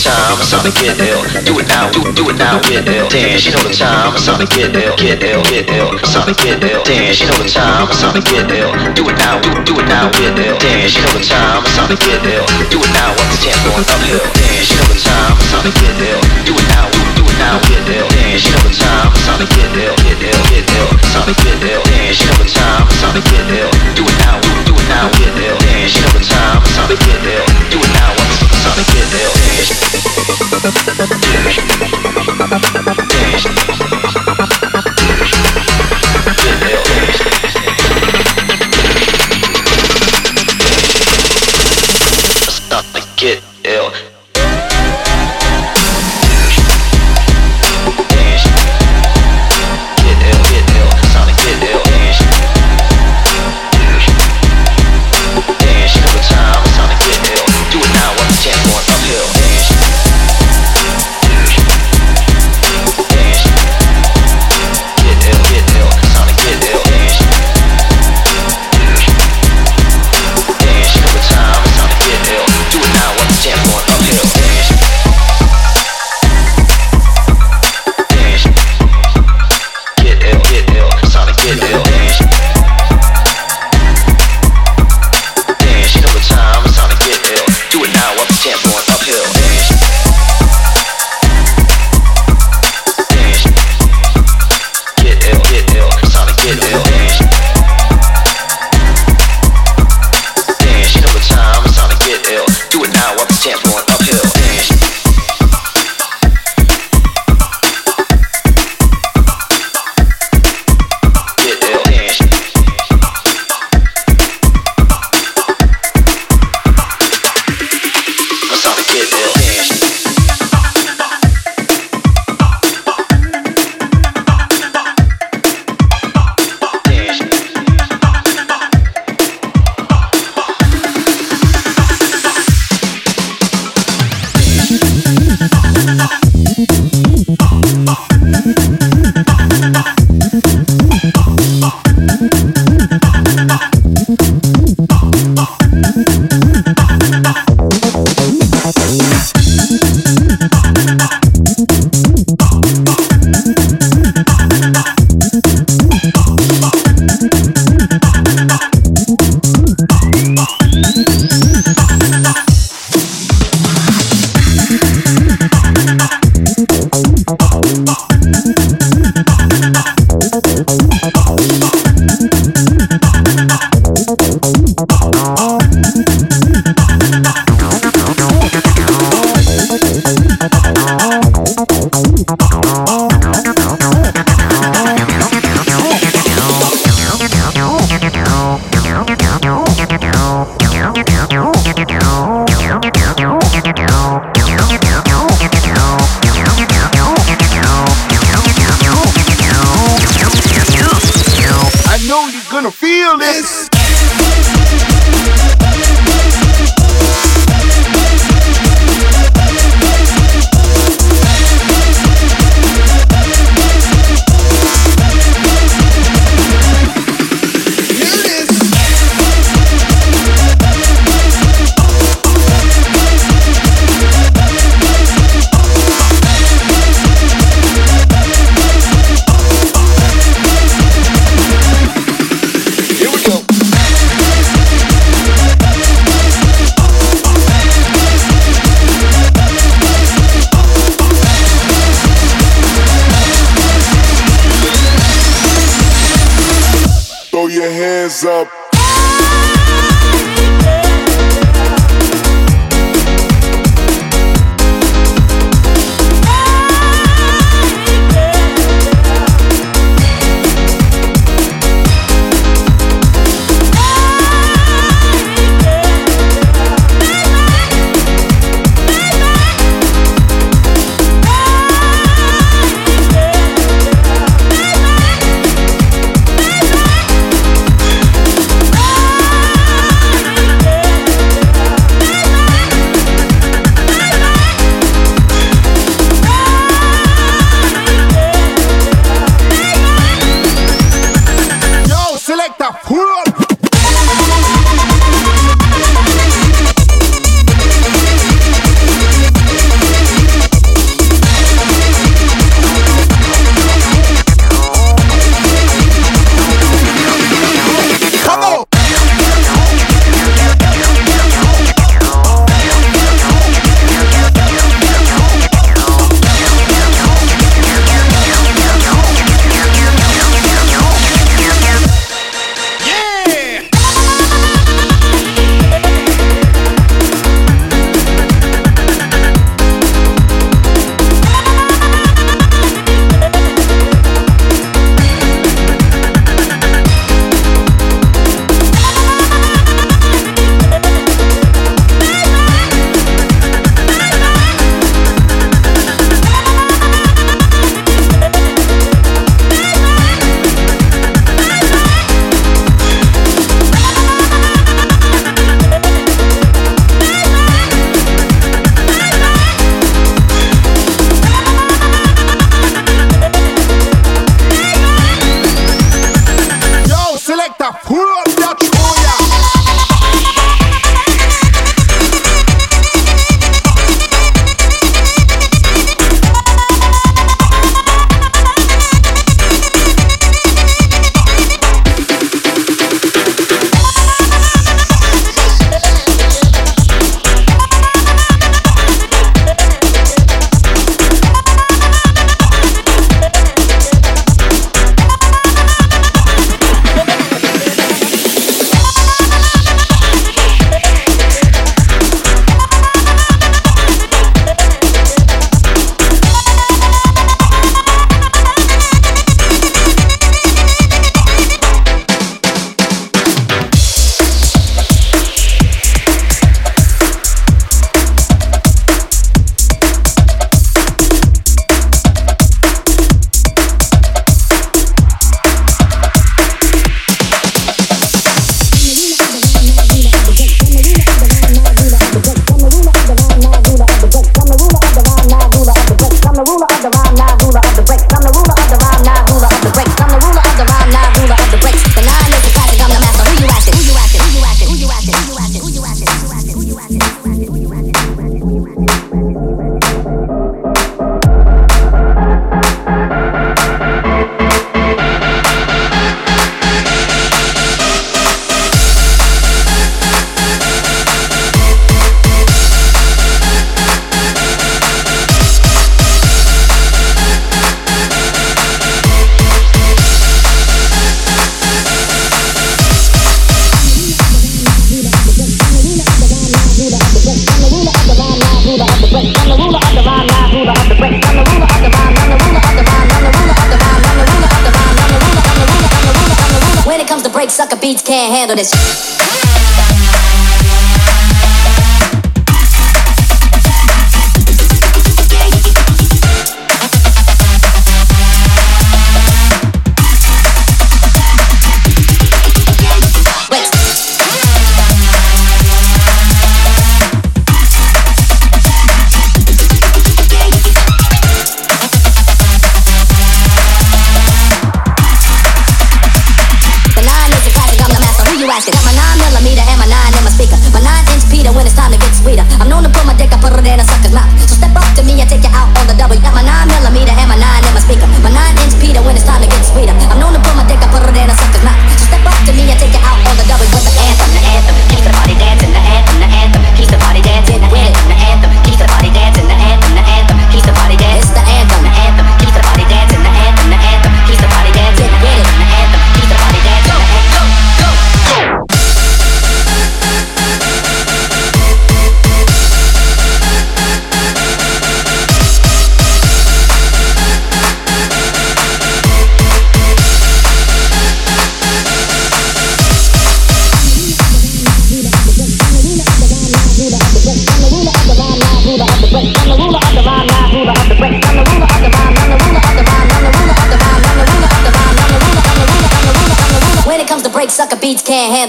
time, something get ill. Do it now, do, do it now, get ill. Dance, She know the time, something get ill, get ill, get ill, something get ill. Dance, She know the time, something get ill. Do it now, do, do it now, get ill. Dance, She know the time, something get ill. Do it now, what's the chance going uphill? Dance, She know the time, something get ill. Do it now, do, do it now, get ill. Dance, She know the time, something get ill, get ill, get ill, something get ill. Dance, She know the time, something get ill. Do it now, do, do it now, get ill. Dance, She know the time, something get ill. Do it now, what's something get ill.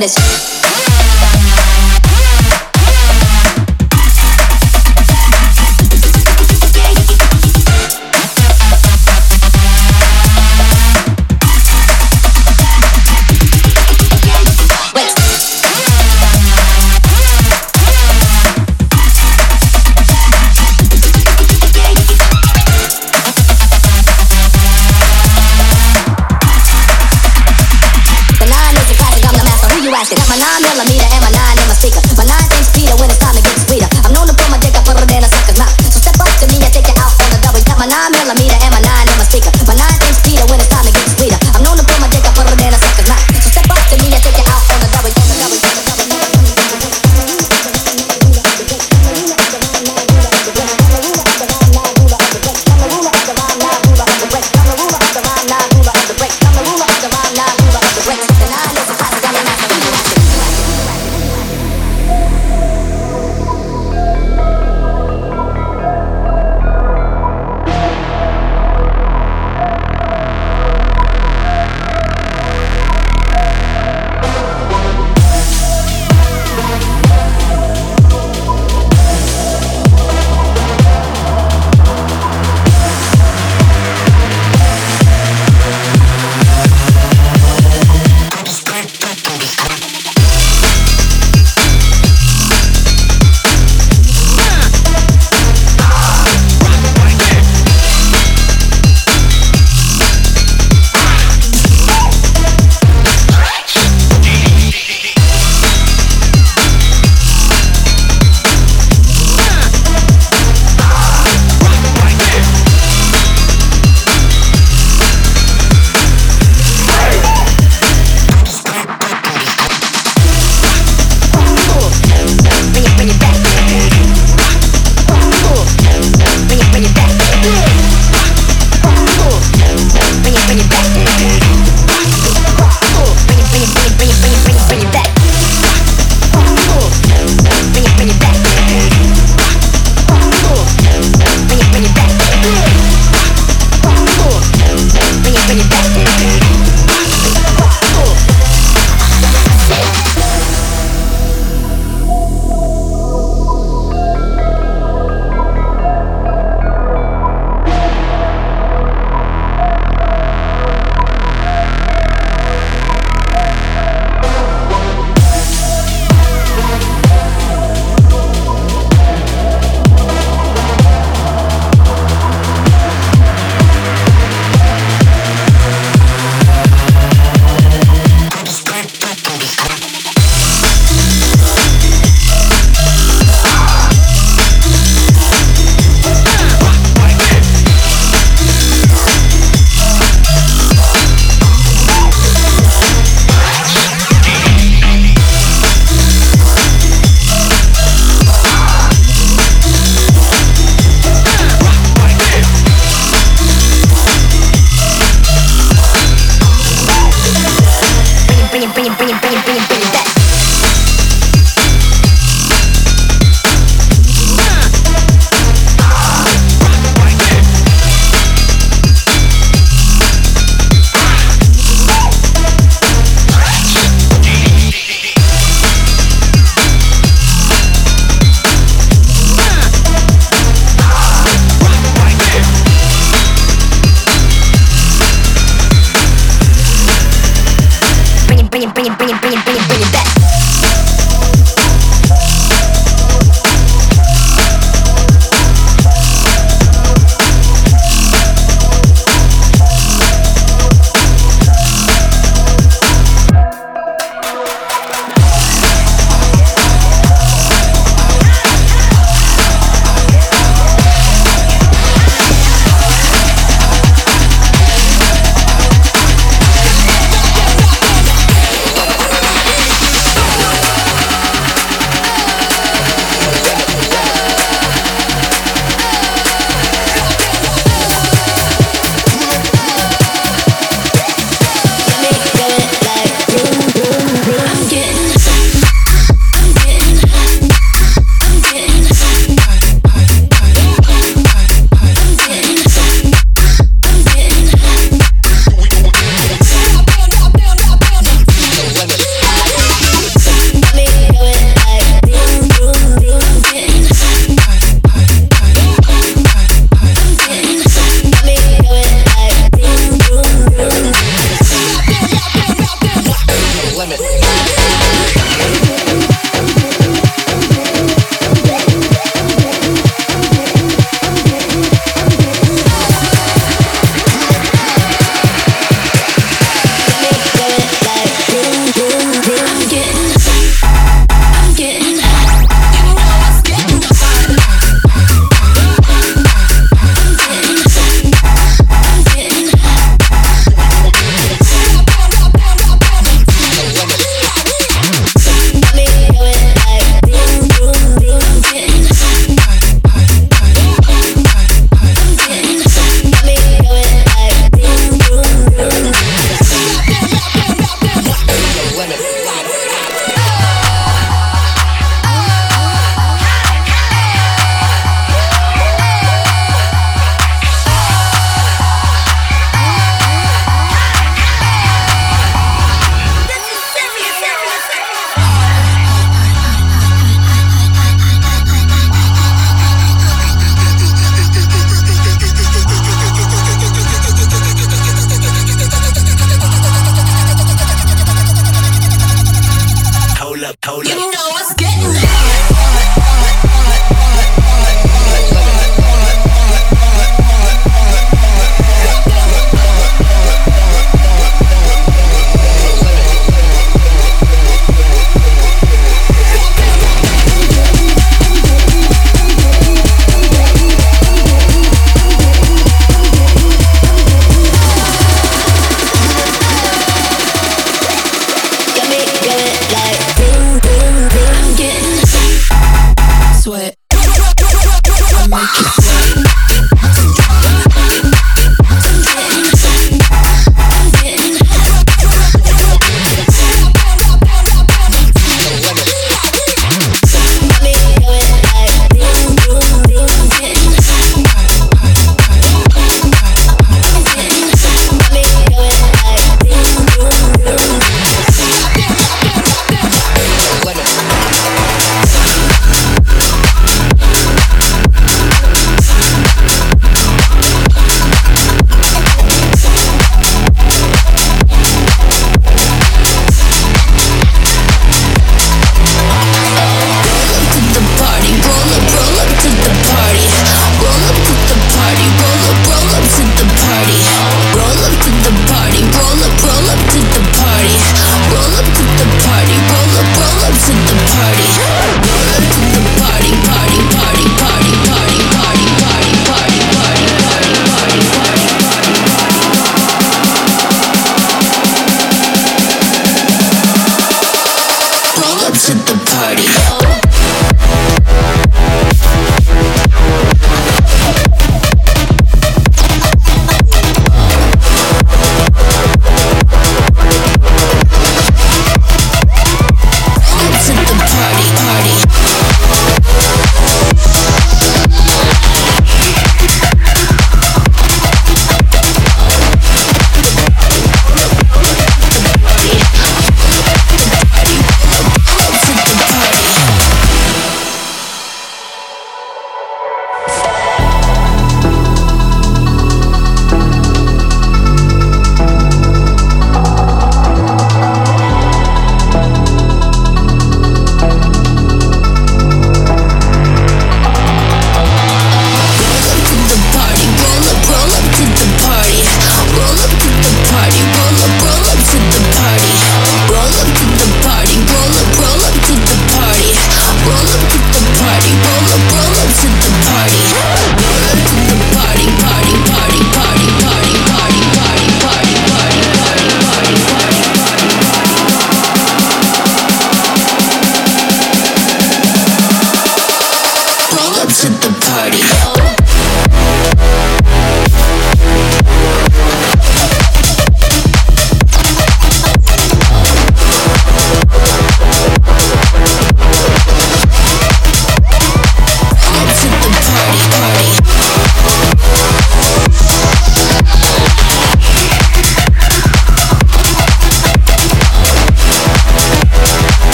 Beats can't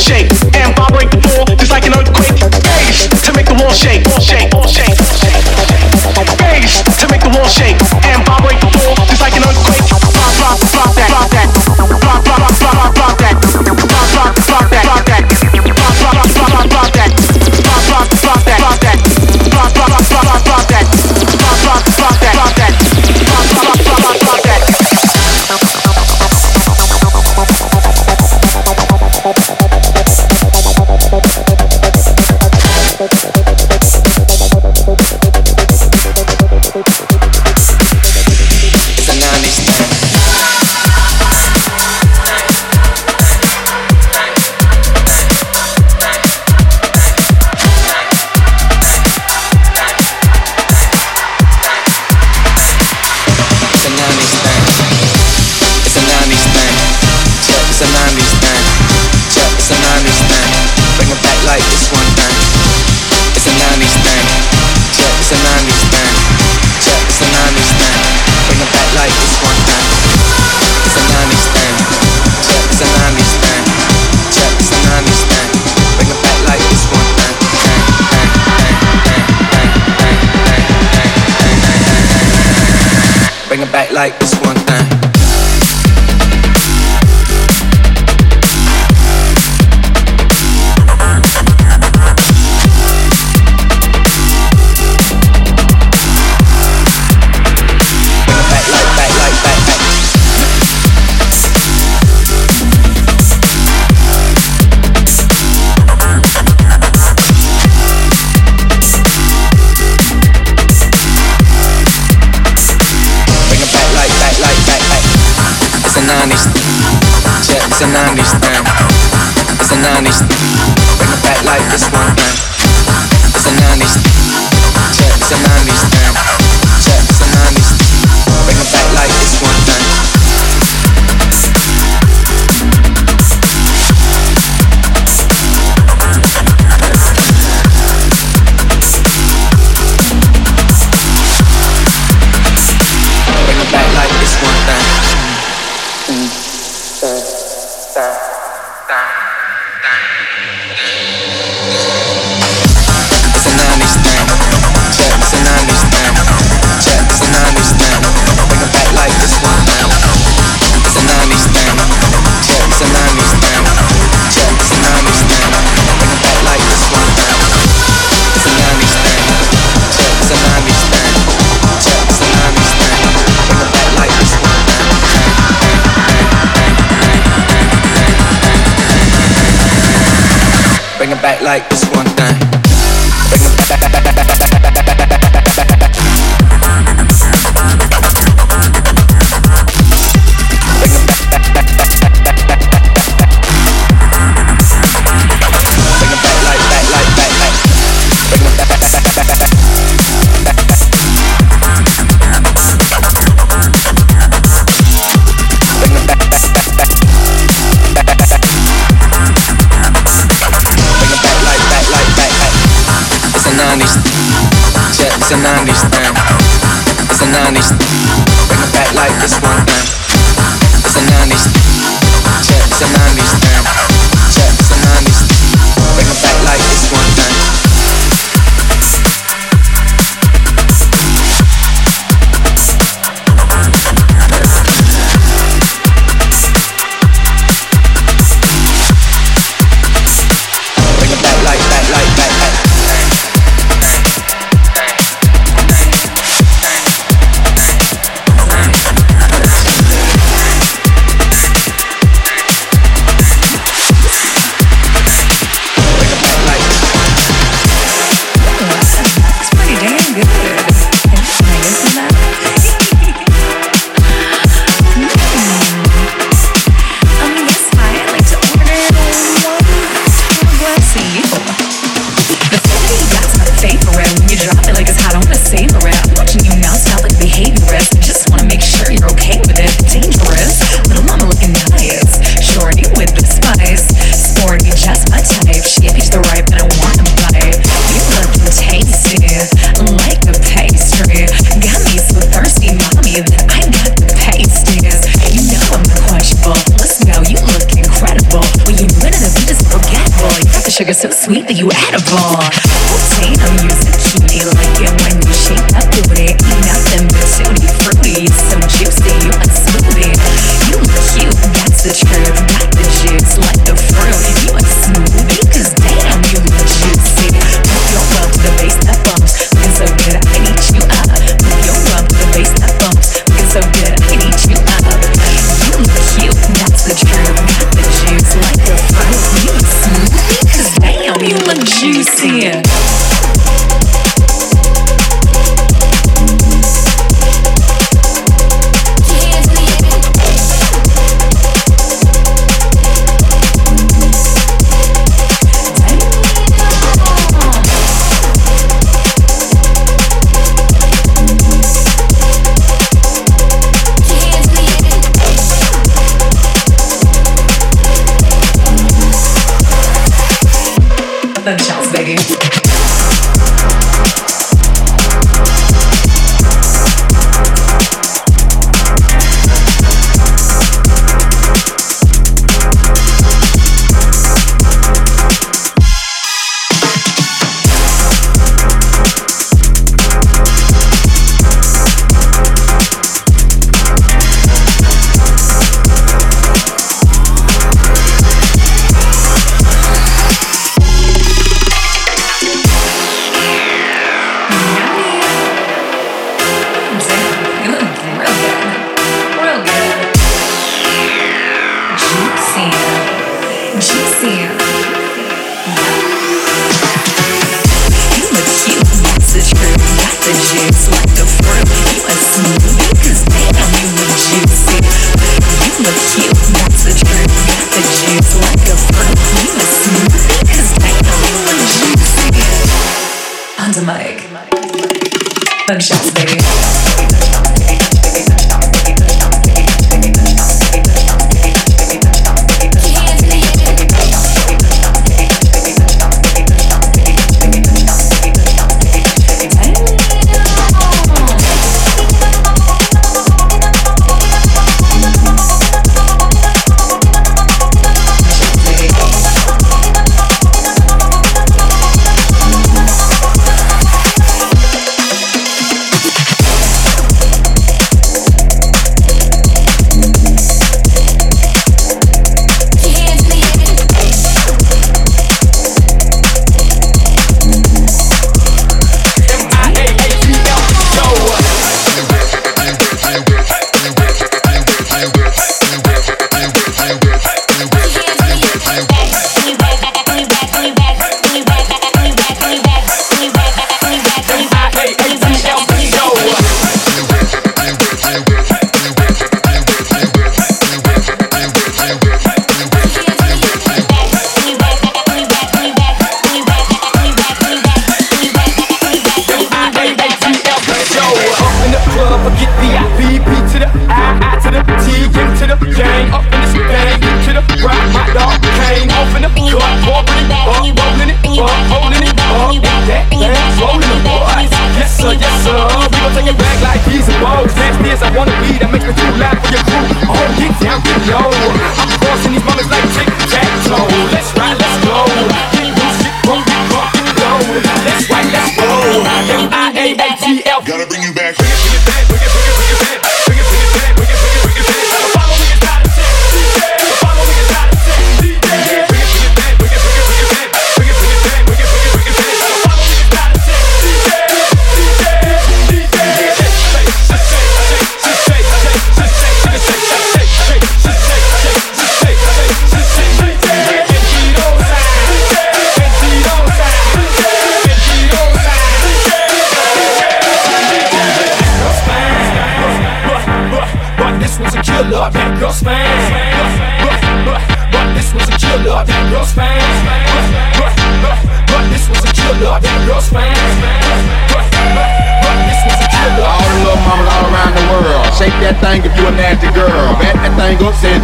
shakes. Like this like sugar so sweet that you add a Potato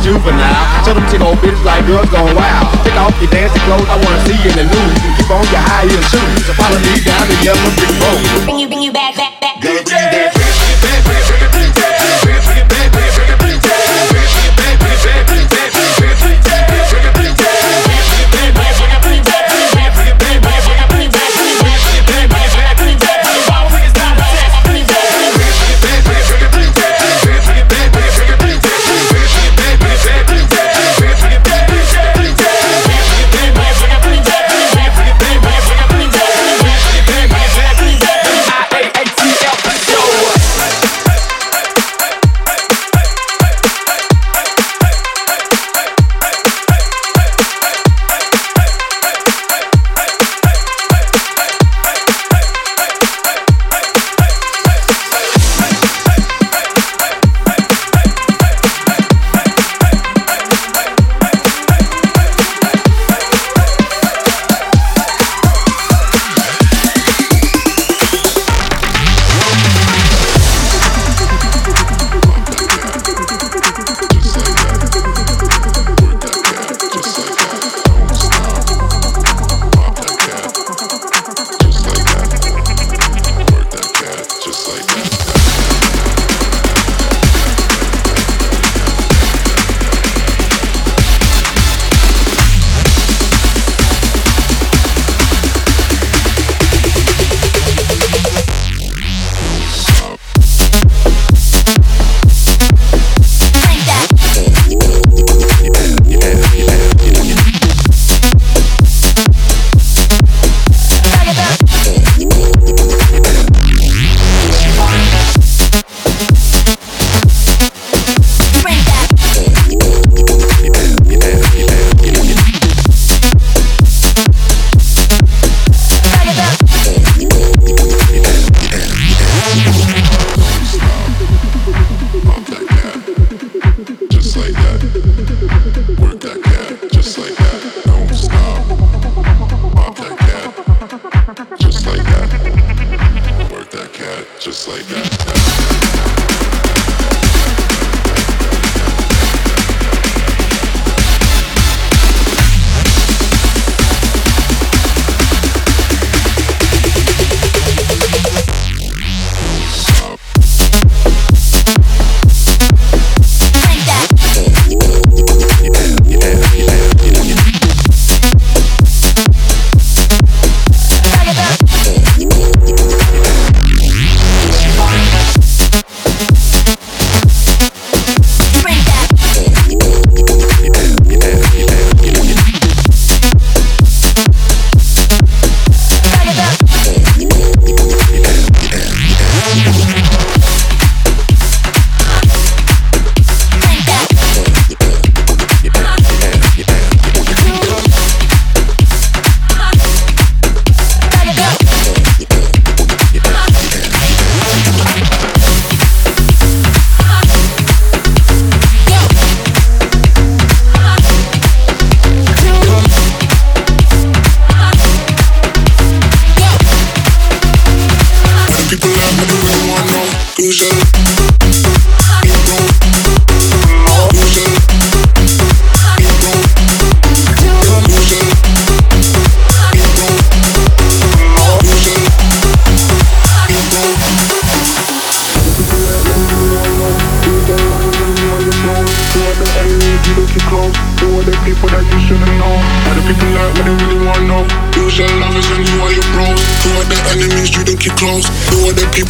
juvenile. tell them to go bitches like girls gone wild. Take off your dancing clothes, I wanna see you in the nude. Keep on your high heel shoes, so follow me down the yellow brick road.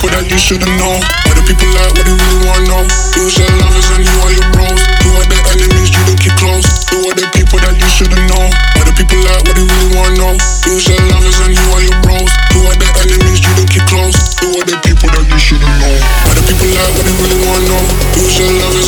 People that you shouldn't know? The people like what they really wanna know? Who's your lovers and who are your bros? Who are the enemies you don't keep close? Who are the people that you shouldn't know? Are the people like what they really wanna know? Who's your lovers and who are your bros? Who are the enemies you don't keep close? Who are the people that you shouldn't know? Are the people like what they really wanna know? Who's your lovers